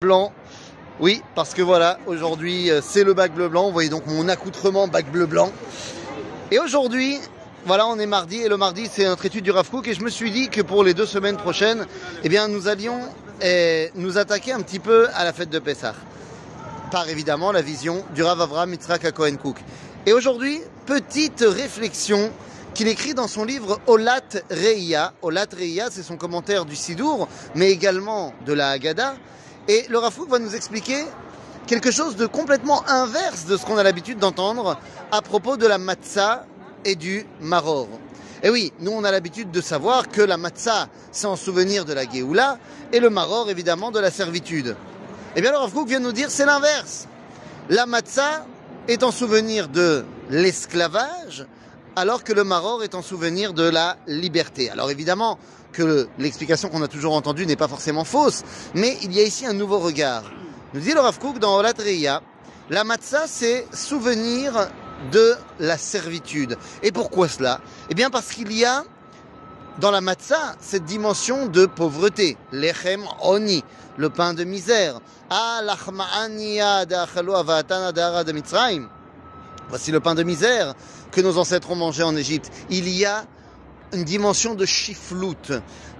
blanc. Oui, parce que voilà, aujourd'hui euh, c'est le bac bleu blanc. Vous voyez donc mon accoutrement bac bleu blanc. Et aujourd'hui, voilà, on est mardi et le mardi c'est notre étude du Rav Kook et je me suis dit que pour les deux semaines prochaines, eh bien nous allions eh, nous attaquer un petit peu à la fête de Pessah. Par évidemment la vision du Rav Avraham Yitzhak Cohen Cook. Et aujourd'hui, petite réflexion qu'il écrit dans son livre Olat Reia. Olat Reia, c'est son commentaire du Sidour, mais également de la Haggadah. Et le Rafouk va nous expliquer quelque chose de complètement inverse de ce qu'on a l'habitude d'entendre à propos de la matzah et du maror. Et oui, nous on a l'habitude de savoir que la matzah c'est en souvenir de la Géoula et le maror évidemment de la servitude. Eh bien le Rav vient nous dire c'est l'inverse. La matzah est en souvenir de l'esclavage alors que le maror est en souvenir de la liberté. Alors évidemment, que l'explication qu'on a toujours entendue n'est pas forcément fausse, mais il y a ici un nouveau regard. Nous dit le Rav Kook dans Olat Reya, la matzah c'est souvenir de la servitude. Et pourquoi cela? Eh bien parce qu'il y a dans la matzah cette dimension de pauvreté, lechem oni, le pain de misère. Ah, Voici le pain de misère que nos ancêtres ont mangé en Égypte. Il y a une dimension de chifloute,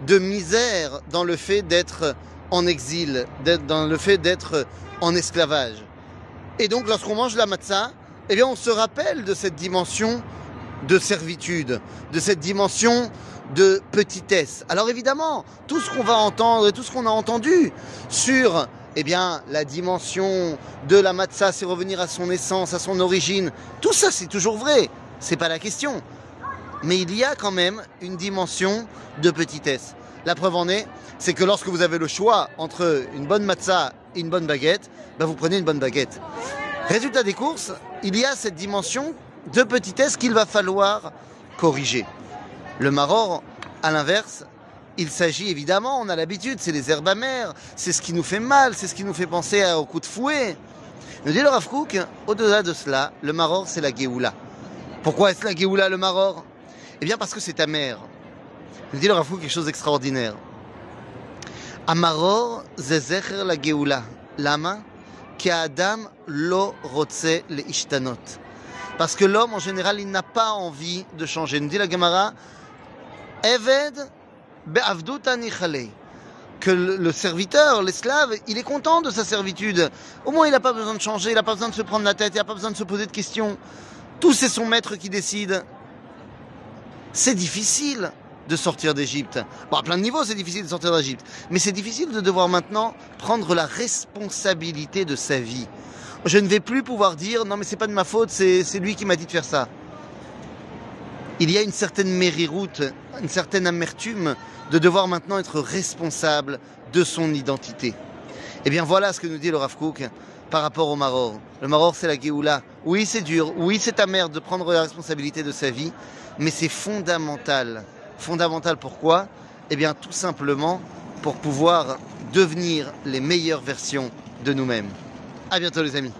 de misère dans le fait d'être en exil, dans le fait d'être en esclavage. Et donc lorsqu'on mange la matzah, eh bien on se rappelle de cette dimension de servitude, de cette dimension de petitesse. Alors évidemment, tout ce qu'on va entendre et tout ce qu'on a entendu sur eh bien, la dimension de la matzah, c'est revenir à son essence, à son origine. Tout ça, c'est toujours vrai. C'est pas la question mais il y a quand même une dimension de petitesse. La preuve en est, c'est que lorsque vous avez le choix entre une bonne matzah et une bonne baguette, ben vous prenez une bonne baguette. Résultat des courses, il y a cette dimension de petitesse qu'il va falloir corriger. Le maror, à l'inverse, il s'agit évidemment, on a l'habitude, c'est les herbes amères, c'est ce qui nous fait mal, c'est ce qui nous fait penser au coup de fouet. Nous dit le Rav au-delà de cela, le maror c'est la Géoula. Pourquoi est-ce la Géoula le maror? Eh bien parce que c'est mère. Je dis le Rafou quelque chose d'extraordinaire. Amaror zezecher la geoula. Lama ki adam lo rotse le ishtanot. Parce que l'homme en général il n'a pas envie de changer. Nous dit la Gemara Eved que le serviteur, l'esclave, il est content de sa servitude. Au moins, il n'a pas besoin de changer, il n'a pas besoin de se prendre la tête, il n'a pas besoin de se poser de questions. Tout c'est son maître qui décide c'est difficile de sortir d'Égypte. Bon, à plein de niveaux, c'est difficile de sortir d'Égypte. Mais c'est difficile de devoir maintenant prendre la responsabilité de sa vie. Je ne vais plus pouvoir dire non, mais c'est pas de ma faute, c'est lui qui m'a dit de faire ça. Il y a une certaine mériroute, une certaine amertume de devoir maintenant être responsable de son identité. Eh bien, voilà ce que nous dit le Rav par rapport au Maror. Le Maror, c'est la Géoula. Oui, c'est dur. Oui, c'est mère de prendre la responsabilité de sa vie. Mais c'est fondamental. Fondamental pourquoi? Eh bien, tout simplement pour pouvoir devenir les meilleures versions de nous-mêmes. À bientôt, les amis.